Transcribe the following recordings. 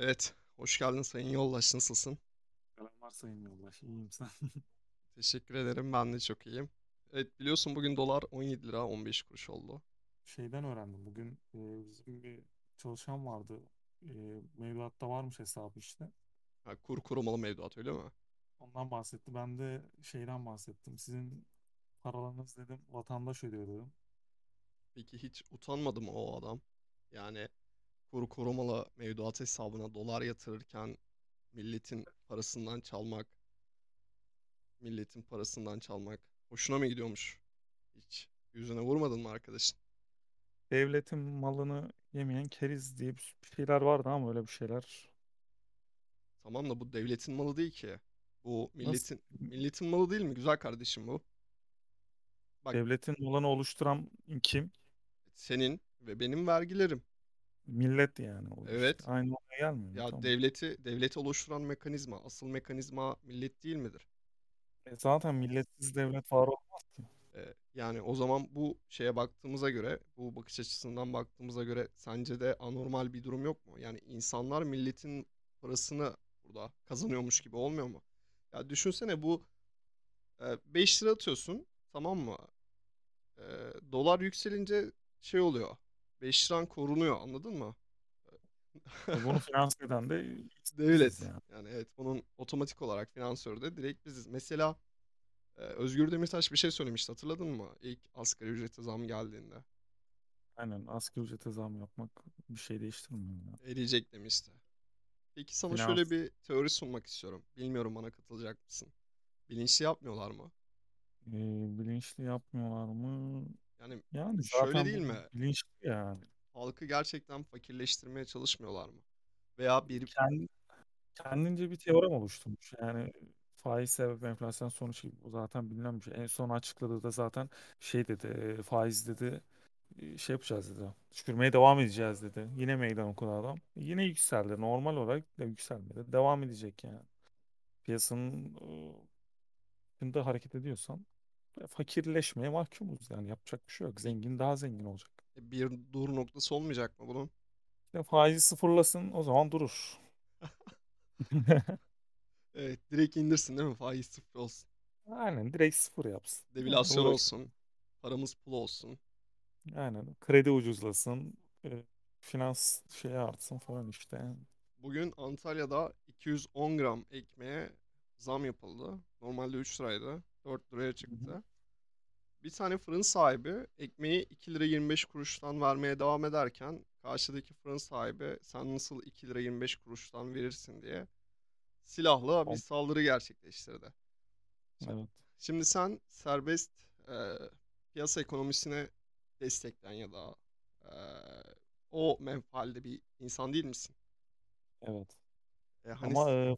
Evet, hoş geldin Sayın Yoldaş, nasılsın? Selamlar Sayın Yoldaş. İyiyim sen. Teşekkür ederim, ben de çok iyiyim. Evet, biliyorsun bugün dolar 17 lira 15 kuruş oldu. Şeyden öğrendim. Bugün e, bizim bir çalışan vardı. E, mevduatta varmış hesabı işte. Ha, kur korumalı mevduat öyle mi? Ondan bahsetti. Ben de şeyden bahsettim. Sizin paralarınız dedim vatandaş ödüyor dedim. Peki hiç utanmadı mı o adam? Yani kur korumalı mevduat hesabına dolar yatırırken milletin parasından çalmak, milletin parasından çalmak hoşuna mı gidiyormuş? Hiç yüzüne vurmadın mı arkadaşın? Devletin malını yemeyen keriz diye bir şeyler vardı ama öyle bir şeyler. Tamam da bu devletin malı değil ki. Bu Nasıl? milletin milletin malı değil mi güzel kardeşim bu? Bak Devletin malını oluşturan kim? senin ve benim vergilerim. Millet yani o işte. Evet. Aynı olaya gelmiyor? Ya Tamam. devleti devleti oluşturan mekanizma, asıl mekanizma millet değil midir? E zaten milletsiz devlet var olmaz ki. Ee, yani o zaman bu şeye baktığımıza göre, bu bakış açısından baktığımıza göre sence de anormal bir durum yok mu? Yani insanlar milletin parasını burada kazanıyormuş gibi olmuyor mu? Ya düşünsene bu e, 5 lira atıyorsun, tamam mı? E, dolar yükselince şey oluyor. 5 liran korunuyor, anladın mı? E bunu finanse eden de Devlet. yani. Yani evet bunun otomatik olarak finansörü de direkt biziz. Mesela e, Özgür Demirtaş bir şey söylemişti hatırladın mı? İlk asgari ücrete zam geldiğinde. Aynen asgari ücrete zam yapmak bir şey değiştirmiyor ya. Eriyecek demişti. Peki sana şöyle Finans bir teori sunmak istiyorum. Bilmiyorum bana katılacak mısın? Bilinçli yapmıyorlar mı? e, bilinçli yapmıyorlar mı? Yani Yani şöyle zaten değil bu mi? bilinçli yani. Halkı gerçekten fakirleştirmeye çalışmıyorlar mı? Veya bir Kendi, kendince bir teorem oluşturmuş. Yani faiz sebep enflasyon sonuç gibi. Bu zaten bilinen bir şey. En son açıkladığı da zaten şey dedi. e, Faiz dedi. e, Şey yapacağız dedi. Düşürmeye devam edeceğiz dedi. Yine meydan okudu adam. Yine yükseldi. Normal olarak da yükselmedi. Devam edecek yani. Piyasanın e, hareket ediyorsan e, fakirleşmeye mahkumuz yani yapacak bir şey yok. Zengin daha zengin olacak. bir dur noktası olmayacak mı bunun? İşte faizi sıfırlasın o zaman durur. Evet, direkt indirsin değil mi? Faiz sıfır olsun. Aynen direkt sıfır yapsın. Devalüasyon uğraş. olsun. Paramız pul olsun. Aynen kredi ucuzlasın. e, finans şeyi artsın falan işte. Bugün Antalya'da 210 gram ekmeğe zam yapıldı. Normalde 3 liraydı. 4 liraya çıktı. Bir tane fırın sahibi ekmeği 2 lira 25 kuruştan vermeye devam ederken karşıdaki fırın sahibi sen nasıl 2 lira 25 kuruştan verirsin diye silahla bir saldırı gerçekleştirdi. Evet. Şimdi sen serbest e, piyasa ekonomisine destekleyen ya da e, o menfaalde bir insan değil misin? Evet. E, hani Ama e,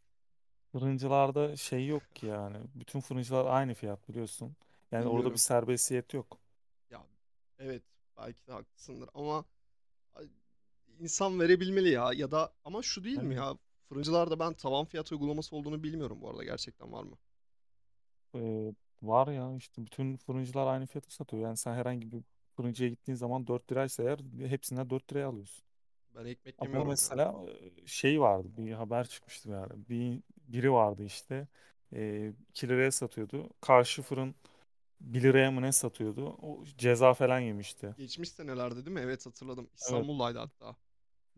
fırıncılarda şey yok ki yani. Bütün fırıncılar aynı fiyat biliyorsun. Yani orada bir bilmiyorum. serbestiyet yok. Ya evet belki de haklısındır ama ay, insan verebilmeli ya ya da ama şu değil mi Evet. ya fırıncılarda ben tavan fiyat uygulaması olduğunu bilmiyorum bu arada gerçekten var mı? E, var ya işte bütün fırıncılar aynı fiyatı satıyor. Yani sen herhangi bir fırıncıya gittiğin zaman 4 liraysa eğer hepsinden 4 liraya alıyorsun. Ben ekmek Ama yemiyorum ya. mesela e, şey vardı bir haber çıkmıştı yani bir biri vardı işte e, 2 liraya satıyordu. Karşı fırın bir liraya mı ne satıyordu? O ceza falan yemişti. Geçmiş senelerde değil mi? Evet hatırladım. Evet. İstanbul'daydı hatta.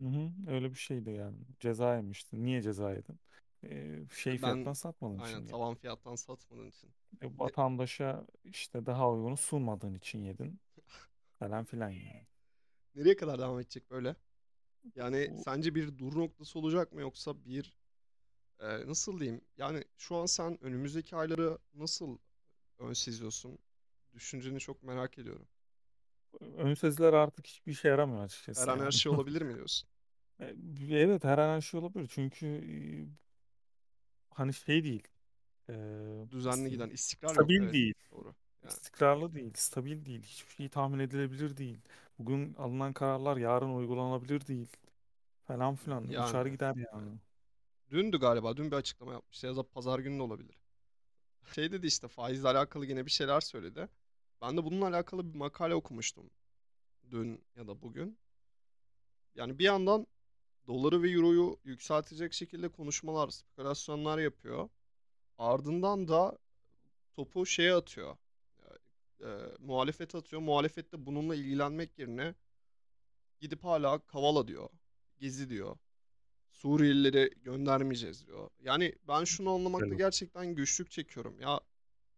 Hı hı, öyle bir şeydi yani. Ceza yemişti. Niye ceza yedin? E, şey E, Ben fiyattan satmadığın aynen için tavan fiyattan satmadığın için. E, Ne, vatandaşa işte daha uygunu sunmadığın için yedin falan filan yani. nereye kadar devam edecek böyle? Yani Bu sence bir dur noktası olacak mı yoksa bir e, nasıl diyeyim? Yani şu an sen önümüzdeki ayları nasıl ön seziyorsun? Düşünceni çok merak ediyorum. ön seziler artık hiçbir işe yaramıyor Her açıkçası an her yani. şey olabilir mi diyorsun? E, Evet her an her şey olabilir çünkü e, hani şey değil e, Düzenli giden diyeyim istikrar yok. stabil Evet, değil doğru. Yani istikrarlı değil stabil değil hiçbir şey tahmin edilebilir değil bugün alınan kararlar yarın uygulanabilir değil falan filan yani uçar gider evet. yani. Dündü galiba. Dün bir açıklama yapmıştı ya da pazar günü de olabilir. Şey dedi işte faizle alakalı yine bir şeyler söyledi. Ben de bununla alakalı bir makale okumuştum dün ya da bugün. Yani bir yandan doları ve euroyu yükseltecek şekilde konuşmalar, spekülasyonlar yapıyor. Ardından da topu şeye atıyor. E, muhalefete atıyor. Muhalefet de bununla ilgilenmek yerine gidip hala Kavala diyor. Gezi diyor. Suriyelileri göndermeyeceğiz diyor. Yani ben şunu anlamakta Evet. gerçekten güçlük çekiyorum. Ya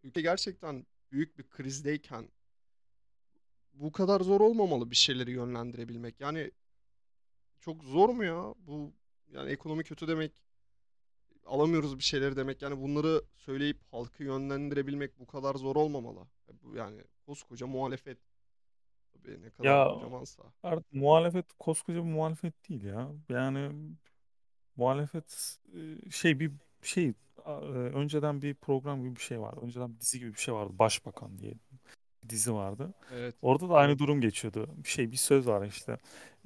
ülke gerçekten büyük bir krizdeyken bu kadar zor olmamalı bir şeyleri yönlendirebilmek. Yani çok zor mu ya? Bu yani ekonomi kötü demek, alamıyoruz bir şeyleri demek. Yani bunları söyleyip halkı yönlendirebilmek bu kadar zor olmamalı. Bu yani koskoca muhalefet tabii ne kadar Ya kocamansa. artık muhalefet koskoca bir muhalefet değil ya. Yani muhalefet e, şey bir şey a- e, önceden bir program gibi bir şey vardı. Önceden bir dizi gibi bir şey vardı. Başbakan diye bir dizi vardı. Evet. Orada da aynı durum geçiyordu. Bir şey bir söz var işte.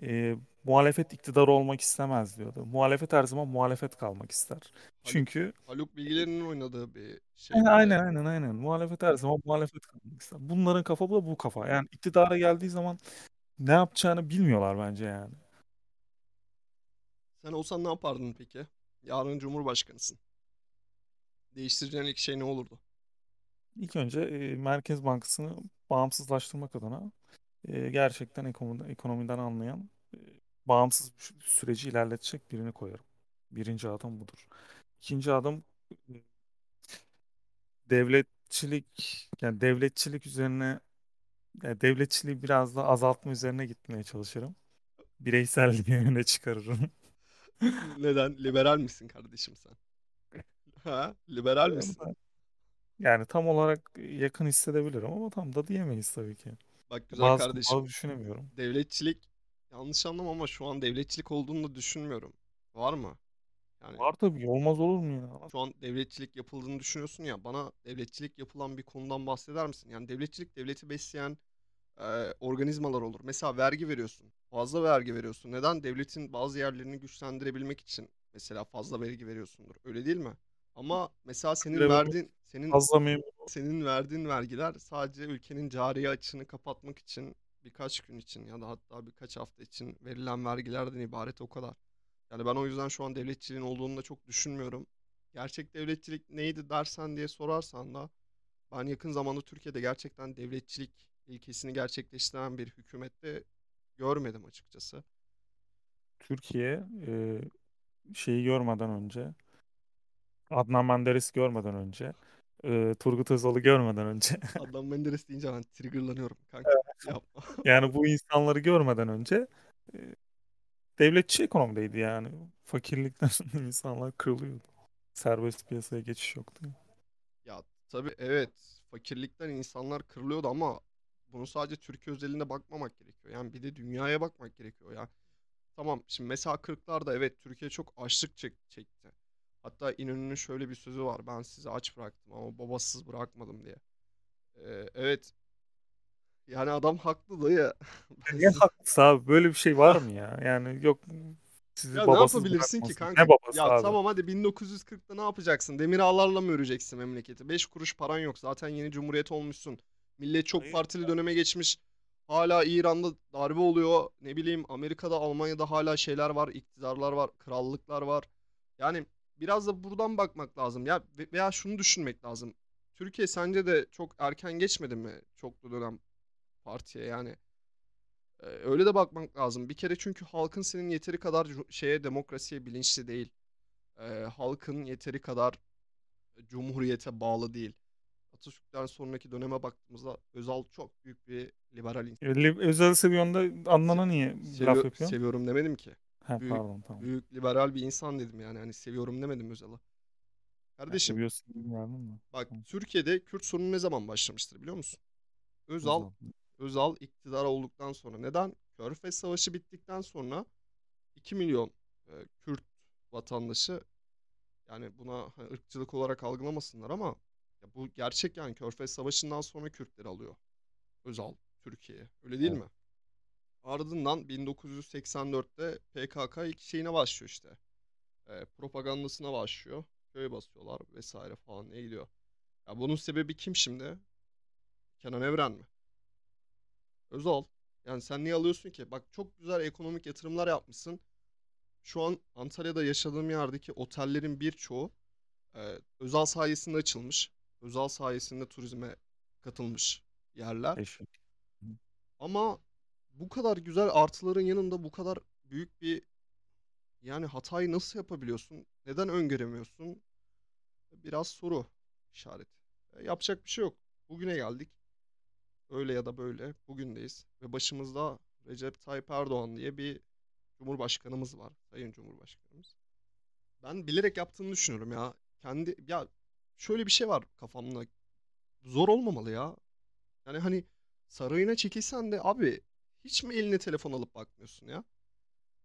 E, muhalefet iktidar olmak istemez diyordu. Muhalefet her zaman muhalefet kalmak ister. Haluk Çünkü Haluk Bilginer'in oynadığı bir şey Aynen aynen aynen aynen. Muhalefet her zaman muhalefet kalmak ister. Bunların kafa da bu kafa. Yani iktidara geldiği zaman ne yapacağını bilmiyorlar bence yani. Sen olsan ne yapardın peki? Yarın Cumhurbaşkanısın. Değiştireceğin ilk şey ne olurdu? İlk önce e, Merkez Bankası'nı bağımsızlaştırmak adına e, gerçekten ekonomi, ekonomiden anlayan e, bağımsız bir sü- süreci ilerletecek birini koyarım. Birinci adım budur. İkinci adım e, devletçilik yani devletçilik üzerine yani devletçiliği biraz da azaltma üzerine gitmeye çalışırım. Bireyselliği öne çıkarırım. Neden? Liberal misin kardeşim sen? Ha? Liberal misin? Yani tam olarak yakın hissedebilirim ama tam da diyemeyiz tabii ki. Bak güzel Bazı kardeşim. konuları düşünemiyorum. Devletçilik yanlış anlama ama şu an devletçilik olduğunu da düşünmüyorum. Var mı? Yani Var tabii olmaz olur mu ya? şu an devletçilik yapıldığını düşünüyorsun ya bana devletçilik yapılan bir konudan bahseder misin? Yani devletçilik devleti besleyen e, organizmalar olur. Mesela vergi veriyorsun. Fazla vergi veriyorsun. Neden? Devletin bazı yerlerini güçlendirebilmek için mesela fazla vergi veriyorsundur. Öyle değil mi? Ama mesela senin Evet. verdiğin senin Fazla senin verdiğin vergiler sadece ülkenin cari açığını kapatmak için birkaç gün için ya da hatta birkaç hafta için verilen vergilerden ibaret o kadar. Yani ben o yüzden şu an devletçiliğin olduğunu da çok düşünmüyorum. Gerçek devletçilik neydi dersen diye sorarsan da ben yakın zamanda Türkiye'de gerçekten devletçilik ilkesini gerçekleştiren bir hükümette görmedim açıkçası. Türkiye e, şeyi görmeden önce Adnan Menderes'i görmeden önce e, Turgut Özal'ı görmeden önce Adnan Menderes deyince ben triggerlanıyorum kanka. Yapma. yani bu insanları görmeden önce e, devletçi ekonomideydi yani. Fakirlikten insanlar kırılıyordu. Serbest piyasaya geçiş yoktu. Ya tabii evet fakirlikten insanlar kırılıyordu ama bunu sadece Türkiye özelinde bakmamak gerekiyor. Yani bir de dünyaya bakmak gerekiyor ya. Tamam şimdi mesela 40'larda evet Türkiye çok açlık çek- çekti. Hatta İnönü'nün şöyle bir sözü var. Ben sizi aç bıraktım ama babasız bırakmadım diye. Ee, evet yani adam haklı dayı. Ben Niye haklısın abi? Böyle bir şey var mı ya? Yani yok sizi Ya ne yapabilirsin ki kanka? Ne babası Ya abi? tamam hadi 1940'ta ne yapacaksın? Demir ağlarla mı öreceksin memleketi? 5 kuruş paran yok. Zaten yeni cumhuriyet olmuşsun. Millet çok Hayır partili döneme geçmiş. Hala İran'da darbe oluyor. Ne bileyim Amerika'da, Almanya'da hala şeyler var, iktidarlar var, krallıklar var. Yani biraz da buradan bakmak lazım. Ya ve- veya şunu düşünmek lazım. Türkiye sence de çok erken geçmedi mi çoklu dönem partiye yani? Ee, öyle de bakmak lazım. Bir kere çünkü halkın senin yeteri kadar şeye demokrasiye bilinçli değil. Ee, halkın yeteri kadar cumhuriyete bağlı değil. Atatürk'ten sonraki döneme baktığımızda Özal çok büyük bir liberal insan. E, li- Özel seviyonda Adnan'a Se- niye laf seviyor- yapıyorsun? seviyorum demedim ki. He Büyük pardon tamam. büyük liberal bir insan dedim yani. Hani seviyorum demedim Özal'ı. Ya Kardeşim seviyorsun bilmiyorum da. bak Tamam. Türkiye'de Kürt sorunu ne zaman başlamıştır biliyor musun? Özal Özal. Özal iktidar olduktan sonra. Neden? Körfez Savaşı bittikten sonra 2 milyon e, Kürt vatandaşı yani buna hani ırkçılık olarak algılamasınlar ama ya bu gerçek yani Körfez Savaşı'ndan sonra Kürtleri alıyor. Özal Türkiye'ye. Öyle değil Evet. mi? Ardından 1984'te PKK ilk şeyine başlıyor işte. E, propagandasına başlıyor. Köy basıyorlar vesaire falan ne gidiyor. Ya bunun sebebi kim şimdi? Kenan Evren mi? Özal. Yani sen niye alıyorsun ki? Bak çok güzel ekonomik yatırımlar yapmışsın. şu an Antalya'da yaşadığım yerdeki otellerin birçoğu e, Özal sayesinde açılmış. Özal sayesinde turizme katılmış yerler. Ama bu kadar güzel artıların yanında bu kadar büyük bir yani hatayı nasıl yapabiliyorsun? Neden öngöremiyorsun? Biraz soru işareti. E, yapacak bir şey yok. Bugüne geldik. Öyle ya da böyle bugündeyiz ve başımızda Recep Tayyip Erdoğan diye bir Cumhurbaşkanımız var. Sayın Cumhurbaşkanımız. Ben bilerek yaptığını düşünüyorum ya. Kendi ya şöyle bir şey var kafamda. Zor olmamalı ya. Yani hani sarayına çekilsen de abi hiç mi eline telefon alıp bakmıyorsun ya?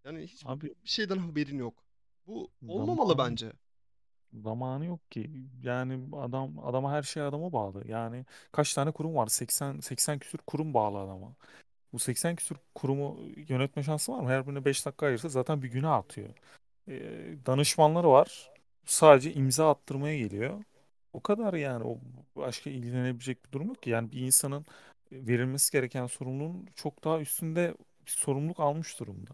Yani hiç Abi bir şeyden haberin yok. Bu olmamalı zamanı bence. zamanı yok ki. Yani adam adama her şey adama bağlı. Yani kaç tane kurum var? 80 80 küsür kurum bağlı adama. Bu 80 küsur kurumu yönetme şansı var mı? Her birine 5 dakika ayırsa zaten bir güne atıyor. Ee, danışmanları var. Sadece imza attırmaya geliyor. O kadar yani. O başka ilgilenebilecek bir durum yok ki. Yani bir insanın verilmesi gereken sorumluluğun çok daha üstünde bir sorumluluk almış durumda.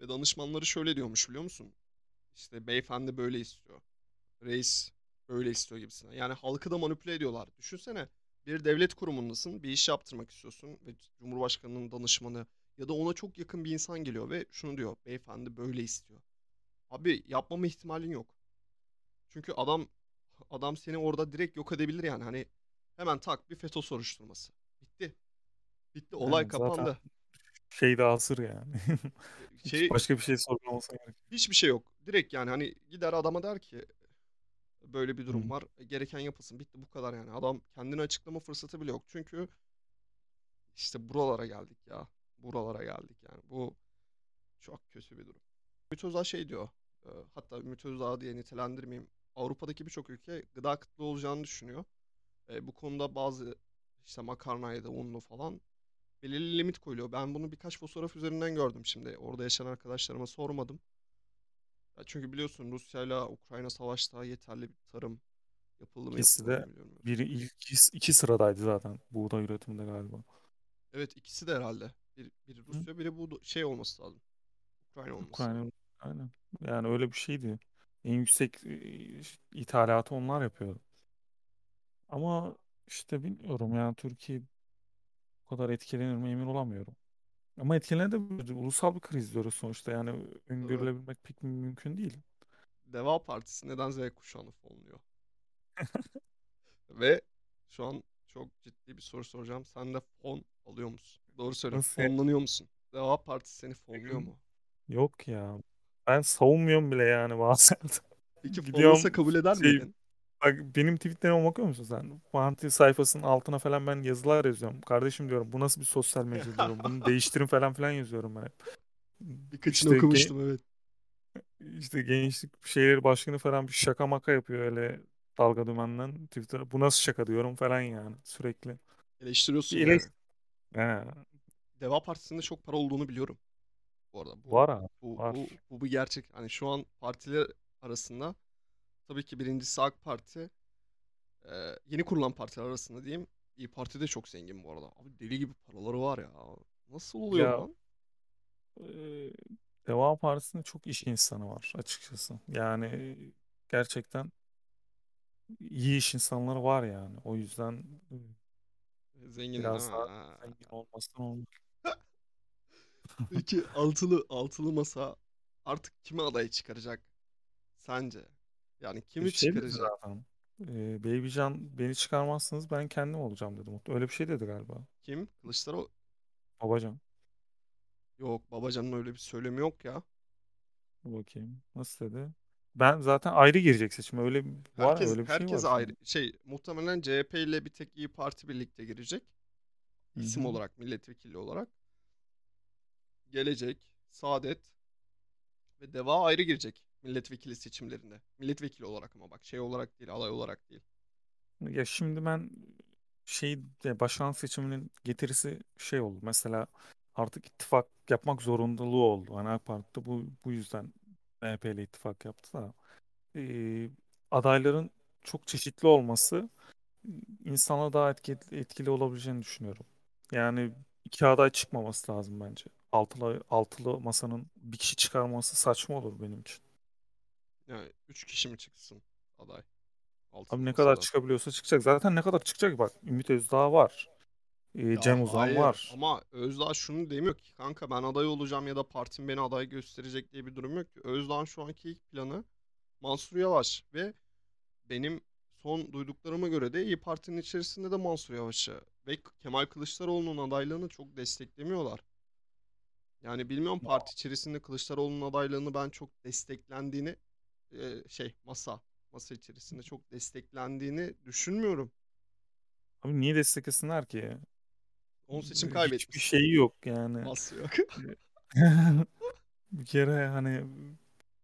Ve danışmanları şöyle diyormuş biliyor musun? İşte beyefendi böyle istiyor. Reis böyle istiyor gibisinden. Yani halkı da manipüle ediyorlar. Düşünsene bir devlet kurumundasın, bir iş yaptırmak istiyorsun ve Cumhurbaşkanının danışmanı ya da ona çok yakın bir insan geliyor ve şunu diyor. Beyefendi böyle istiyor. Abi yapmama ihtimalin yok. Çünkü adam adam seni orada direkt yok edebilir yani. Hani hemen tak bir FETÖ soruşturması. Bitti. Bitti. Olay Yani zaten kapandı. şey de hazır yani. E, Şey başka bir şey sorgulamasına gerek. hiçbir şey yok. Direkt yani hani gider adama der ki böyle bir Hı. durum var. e, Gereken yapılsın. Bitti bu kadar yani. Adam kendini açıklama fırsatı bile yok. Çünkü işte buralara geldik ya. Buralara geldik yani. Bu çok kötü bir durum. Ümit Özdağ şey diyor. e, Hatta Ümit Özdağ diye nitelendirmeyeyim. Avrupa'daki birçok ülke gıda kıtlığı olacağını düşünüyor. E, bu konuda bazı işte makarnaydı, unlu falan belirli limit koyuluyor. Ben bunu birkaç fotoğraf üzerinden gördüm şimdi. Orada yaşayan arkadaşlarıma sormadım. Ya çünkü biliyorsun Rusya ile Ukrayna savaşta yeterli bir tarım yapıldı mı İkisi yapılmadı de mı bilmiyorum. biri ilk iki, sıradaydı zaten buğday üretiminde galiba. Evet ikisi de herhalde. Bir, biri Hı? Rusya biri bu şey olması lazım. Ukrayna olması. Ukrayna aynen. Yani öyle bir şeydi. En yüksek e, ithalatı onlar yapıyordu. Ama işte bilmiyorum yani Türkiye bu kadar etkilenir mi emin olamıyorum. Ama etkilenebilir. Ulusal bir kriz diyoruz sonuçta. Yani Tabii. öngörülebilmek pek mümkün değil. Deva Partisi neden Z kuşağını fonluyor? Ve şu an çok ciddi bir soru soracağım. Sen de fon alıyor musun? Doğru söyle. Nasıl? Fonlanıyor musun? Deva Partisi seni fonluyor mu? Yok ya. Ben savunmuyorum bile yani bazen. Peki Gidiyorum kabul eder şey miydin? bak benim tweetlerime bakıyor musun sen? Parti sayfasının altına falan ben yazılar yazıyorum. Kardeşim diyorum bu nasıl bir sosyal medya diyorum. Bunu değiştirin falan filan yazıyorum ben. Birkaçını İşte okumuştum evet. işte gençlik şeyleri başkanı falan bir şaka maka yapıyor öyle dalga dümenden Twitter'a. Bu nasıl şaka diyorum falan yani sürekli. Eleştiriyorsun Bir yani. eleş He, Deva Partisi'nde çok para olduğunu biliyorum. Bu arada bu var abi bu var. bu bu bir gerçek. Hani şu an partiler arasında tabii ki birincisi AK Parti, e, yeni kurulan partiler arasında diyeyim. İyi Parti de çok zengin bu arada. Abi deli gibi paraları var ya. Nasıl oluyor Ya lan? e, Deva Partisi'nde çok iş insanı var açıkçası. Yani gerçekten iyi iş insanları var yani. O yüzden Zengin biraz daha Ha. zengin olmasın olmuş. Peki altılı altılı masa artık kimi aday çıkaracak sence? Yani kimi Şey dedi çıkaracak? zaten. E, Babycan beni çıkarmazsınız ben kendim olacağım dedi. Öyle bir şey dedi galiba. Kim? Kılıçdaroğlu? Babacan. Yok Babacan'ın öyle bir söylemi yok ya. Dur bakayım. Nasıl dedi? Ben zaten ayrı girecek seçime. Öyle bir- var Herkes öyle bir şey var herkes ayrı şey muhtemelen CHP ile bir tek İyi Parti birlikte girecek. Hı İsim hı. olarak milletvekili olarak. Gelecek, Saadet ve Deva ayrı girecek milletvekili seçimlerinde. Milletvekili olarak ama bak şey olarak değil, aday olarak değil. Ya şimdi ben şey de seçiminin getirisi şey oldu. Mesela artık ittifak yapmak zorunluluğu oldu. Hani AK Parti bu, bu yüzden MHP ile ittifak yaptı da. Ee, adayların çok çeşitli olması insana daha etkili, etkili olabileceğini düşünüyorum. Yani iki aday çıkmaması lazım bence. Altılı altılı masanın bir kişi çıkarması saçma olur benim için. Yani 3 kişi mi çıksın aday? Abi Altılı ne kadar masada. çıkabiliyorsa çıkacak. Zaten ne kadar çıkacak bak. Ümit Özdağ var. Ee, Ya Cem Uzan hayır var. ama Özdağ şunu demiyor ki kanka ben aday olacağım ya da partim beni aday gösterecek diye bir durum yok ki. Özdağ'ın şu anki ilk planı Mansur Yavaş ve benim son duyduklarıma göre de İyi Parti'nin içerisinde de Mansur Yavaş'ı ve Kemal Kılıçdaroğlu'nun adaylığını çok desteklemiyorlar. Yani bilmiyorum parti içerisinde Kılıçdaroğlu'nun adaylığını ben çok desteklendiğini e, şey masa masa içerisinde çok desteklendiğini düşünmüyorum. Abi niye desteklesinler ki? Onun seçim Hiçbir kaybetmiş. şeyi yok yani. Masa yok. Bir kere hani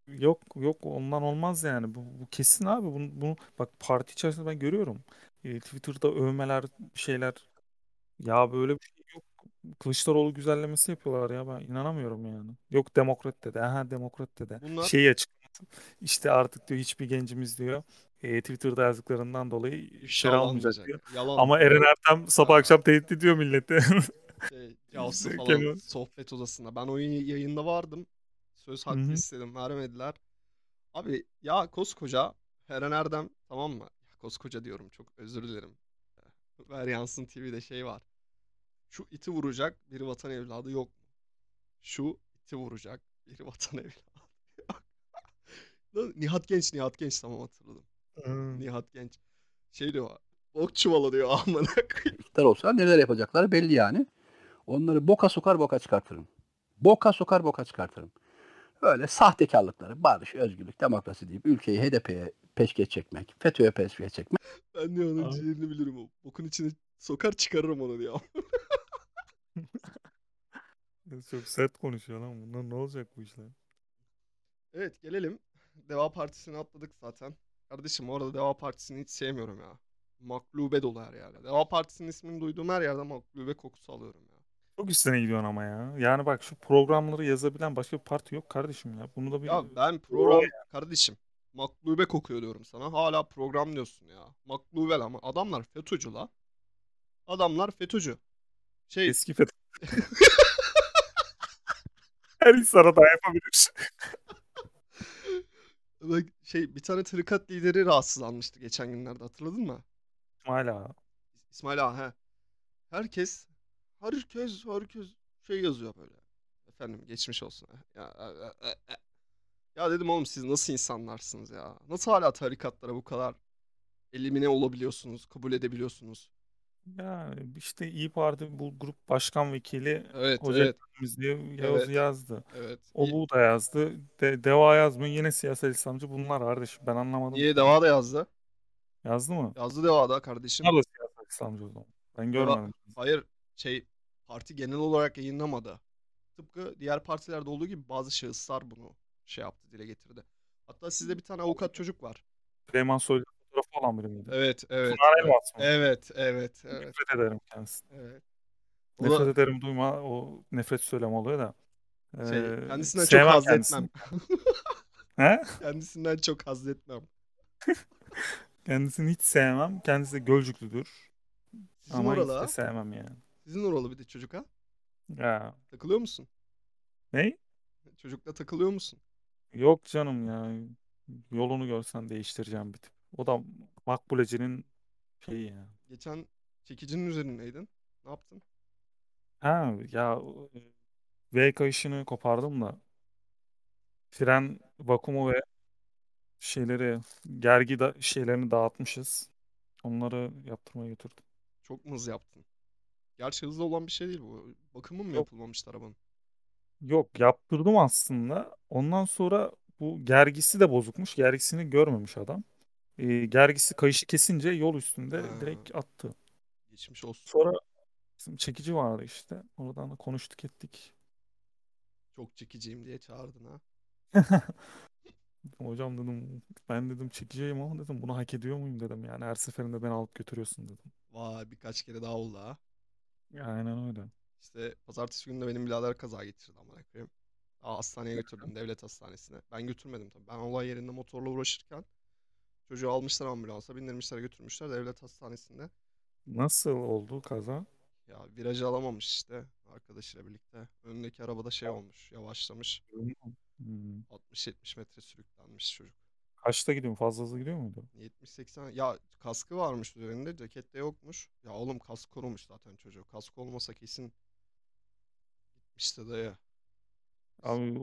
yok yok ondan olmaz yani. Bu, bu kesin abi. Bunu, bunu bak parti içerisinde ben görüyorum. E, Twitter'da övmeler şeyler. Ya böyle bir şey. Kılıçdaroğlu güzellemesi yapıyorlar ya ben inanamıyorum yani. Yok demokrat dedi. Aha demokrat dedi. Bunlar Şeyi açıklaması. İşte artık diyor hiçbir gencimiz diyor e, Twitter'da yazdıklarından dolayı ifşa almayacak diyor. Yalan. Ama Eren Ertem sabah akşam tehdit ediyor milleti. şey, falan Kemal. sohbet odasında. Ben o y- yayında vardım. Söz Hı hakkı hı. istedim. Vermediler. Abi ya koskoca Eren Erdem tamam mı? Ya koskoca diyorum çok özür dilerim. Ver Yansın TV'de şey var. Şu iti vuracak bir vatan evladı yok mu? Şu iti vuracak bir vatan evladı. Lan Nihat Genç, Nihat Genç tamam hatırladım. Hı. Nihat Genç. Şey diyor. Bok çuvalı diyor amına koyayım. iktidar olsa neler yapacakları belli yani. Onları boka sokar boka çıkartırım. Boka sokar boka çıkartırım. Böyle sahtekarlıkları, barış, özgürlük, demokrasi deyip ülkeyi HDP'ye peşkeş çekmek, FETÖ'ye peşkeş çekmek. Ben diyor onun ciğerini bilirim o. Bokun içine sokar çıkarırım onu diyor. Çok sert konuşuyor lan. Bunlar ne olacak bu işler? Evet gelelim. Deva Partisi'ni atladık zaten. Kardeşim orada Deva Partisi'ni hiç sevmiyorum ya. Maklube dolu her yerde. Deva Partisi'nin ismini duyduğum her yerde maklube kokusu alıyorum ya. Çok üstüne gidiyorsun ama ya. Yani bak şu programları yazabilen başka bir parti yok kardeşim ya. Bunu da bir Ya ben program kardeşim maklube kokuyor diyorum sana. Hala program diyorsun ya. Maklube ama adamlar FETÖ'cü la. Adamlar FETÖ'cü. Şey eski FETÖ. Her insana da yapabilir. bak şey bir tane tarikat lideri rahatsızlanmıştı geçen günlerde hatırladın mı? Hala. İsmail Ağa he. Herkes herkes herkes şey yazıyor böyle. Efendim geçmiş olsun. Ya, e, e, e. ya dedim oğlum siz nasıl insanlarsınız ya? Nasıl hala tarikatlara bu kadar elimine olabiliyorsunuz, kabul edebiliyorsunuz? Ya işte İyi Parti bu grup başkan vekili Evet, evet, Efendimiz diye Yavuz evet, yazdı. evet. İyi- bu da yazdı. De, Deva yazmıyor. Yine siyasal İslamcı bunlar kardeşim. Ben anlamadım. Niye Deva da yazdı? Yazdı mı? Yazdı Deva da kardeşim. Bunlar da siyasal İslamcı o zaman. Ben Deva, görmedim. hayır şey parti genel olarak yayınlamadı. Tıpkı diğer partilerde olduğu gibi bazı şahıslar bunu şey yaptı, dile getirdi. Hatta sizde bir tane avukat çocuk var. Süleyman Soylu olan biri miydi? Evet, evet, Pınar evet. Elmas mı? Evet, evet, evet, Nefret ederim kendisine. evet. Nefret da ederim duyma o nefret söylemi oluyor da. şey, Ee, kendisinden çok haz kendisini. etmem. He? Kendisinden çok haz etmem. Kendisini hiç sevmem. Kendisi de Gölcüklüdür. Sizin Ama hiç oralı de ha? sevmem yani. Sizin oralı bir de çocuk ha? Ya. Takılıyor musun? Ne? Çocukla takılıyor musun? Yok canım ya. Yolunu görsen değiştireceğim bir tip. O da Makbulecinin şeyi ya. Geçen çekicinin üzerindeydin. Ne yaptın? Ha ya e, V kayışını kopardım da fren vakumu ve şeyleri gergi da şeylerini dağıtmışız. Onları yaptırmaya götürdüm. Çok mu hız yaptın? Gerçi hızlı olan bir şey değil bu. Bakımı mı Yok. yapılmamıştı arabanın? Yok yaptırdım aslında. Ondan sonra bu gergisi de bozukmuş. Gergisini görmemiş adam. Ee, gergisi kayışı kesince yol üstünde Ha, direkt attı. geçmiş olsun. Sonra bizim çekici vardı işte. Oradan da konuştuk ettik. Çok çekiciyim diye çağırdın ha. Hocam dedim ben dedim çekiciyim ama dedim bunu hak ediyor muyum dedim. Yani her seferinde beni alıp götürüyorsun dedim. Vay birkaç kere daha oldu ha. Aynen öyle. İşte pazartesi günü de benim birader kaza geçirdi amına koyayım. Daha hastaneye götürdüm devlet hastanesine. Ben götürmedim tabii. Ben olay yerinde motorla uğraşırken çocuğu almışlar ambulansa bindirmişler götürmüşler devlet hastanesinde. Nasıl oldu kaza? Ya virajı alamamış işte arkadaşıyla birlikte. Önündeki arabada şey olmuş, yavaşlamış. Hmm. 60-70 metre sürüklenmiş çocuk. Kaçta gidiyor? Fazla hızlı gidiyor muydu? 70-80 ya kaskı varmış üzerinde cekette yokmuş. Ya oğlum kask korumuş zaten çocuğu. Kask olmasa kesin gitmişti dayı. Abi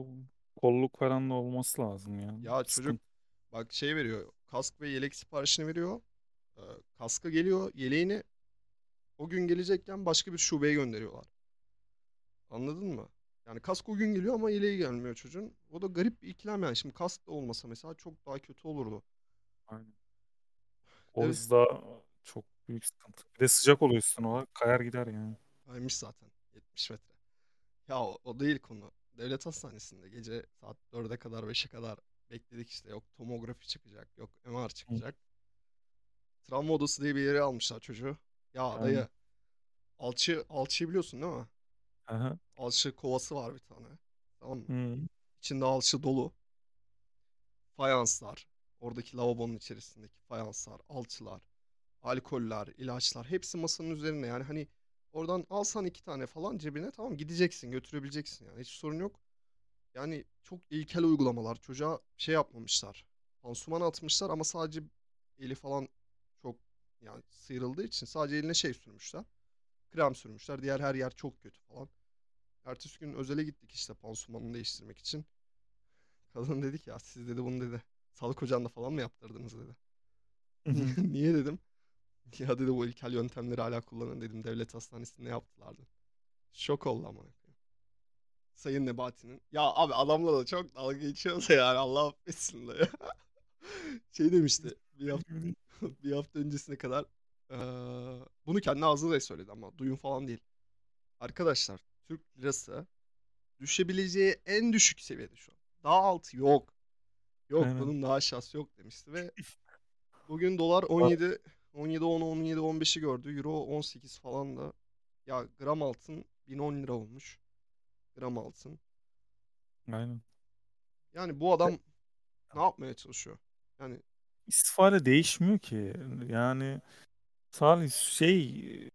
kolluk falan da olması lazım ya. Ya çocuk Sıkıntı. bak şey veriyor. Kask ve yelek siparişini veriyor. Ee, kaskı geliyor. Yeleğini o gün gelecekken başka bir şubeye gönderiyorlar. Anladın mı? Yani kask o gün geliyor ama yeleği gelmiyor çocuğun. O da garip bir ikilem yani. Şimdi kask da olmasa mesela çok daha kötü olurdu. Aynen. O Evet. hızda çok büyük sıkıntı. Bir de sıcak oluyor üstüne o. Kayar gider yani. Kaymış zaten 70 metre. Ya o, o değil konu. Devlet hastanesinde gece saat 4'e kadar 5'e kadar bekledik işte. Yok tomografi çıkacak, yok MR çıkacak. Travma odası diye bir yere almışlar çocuğu. Ya Aynen. dayı alçı, alçıyı biliyorsun değil mi? Aha. Alçı kovası var bir tane. Tamam mı? Hı. İçinde alçı dolu. Fayanslar. Oradaki lavabonun içerisindeki fayanslar, alçılar, alkoller, ilaçlar hepsi masanın üzerine. Yani hani oradan alsan iki tane falan cebine tamam gideceksin götürebileceksin yani hiç sorun yok. Yani çok ilkel uygulamalar. Çocuğa şey yapmamışlar. Pansuman atmışlar ama sadece eli falan çok yani sıyrıldığı için sadece eline şey sürmüşler. Krem sürmüşler. Diğer her yer çok kötü falan. Ertesi gün özele gittik işte pansumanını değiştirmek için. Kadın dedi ki ya siz dedi bunu dedi. Sağlık ocağında falan mı yaptırdınız dedi. Niye, dedim. Ya dedi bu ilkel yöntemleri hala kullanın dedim. Devlet hastanesinde yaptılar dedim. Şok oldu ama. Sayın Nebati'nin. Ya abi adamla da çok dalga geçiyorsa yani Allah affetsin de ya. Şey demişti bir hafta, bir hafta öncesine kadar eee, bunu kendi ağzıyla söyledi ama duyum falan değil. Arkadaşlar Türk lirası düşebileceği en düşük seviyede şu an. Daha altı yok. Yok Aynen. bunun daha aşağısı yok demişti ve bugün dolar 17 17 10 17 15'i gördü. Euro 18 falan da. Ya gram altın 1010 lira olmuş. Gram altın. Aynen. Yani bu adam ne yapmaya çalışıyor? Yani İstifade değişmiyor ki. Yani Salih şey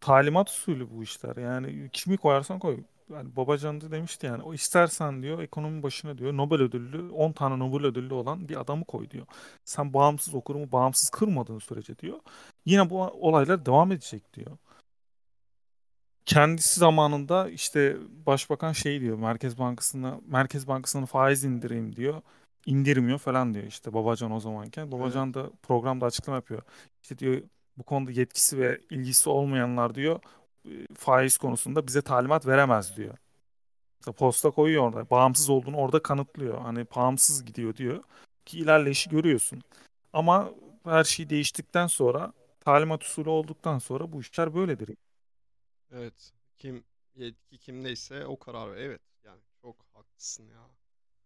talimat usulü bu işler. Yani kimi koyarsan koy. Yani Babacan da demişti yani o istersen diyor ekonomi başına diyor Nobel ödüllü 10 tane Nobel ödüllü olan bir adamı koy diyor. Sen bağımsız o kurumu bağımsız kırmadığın sürece diyor. Yine bu olaylar devam edecek diyor. Kendisi zamanında işte başbakan şey diyor Merkez Bankası'na Merkez Bankası'nın faiz indireyim diyor. İndirmiyor falan diyor işte Babacan o zamanken. Babacan da programda açıklama yapıyor. İşte diyor bu konuda yetkisi ve ilgisi olmayanlar diyor e, faiz konusunda bize talimat veremez diyor. İşte posta koyuyor orada. Bağımsız olduğunu orada kanıtlıyor. Hani bağımsız gidiyor diyor. Ki ilerleyişi görüyorsun. Ama her şey değiştikten sonra talimat usulü olduktan sonra bu işler böyledir. Evet kim yetki kimdeyse o karar. Evet yani çok haklısın ya.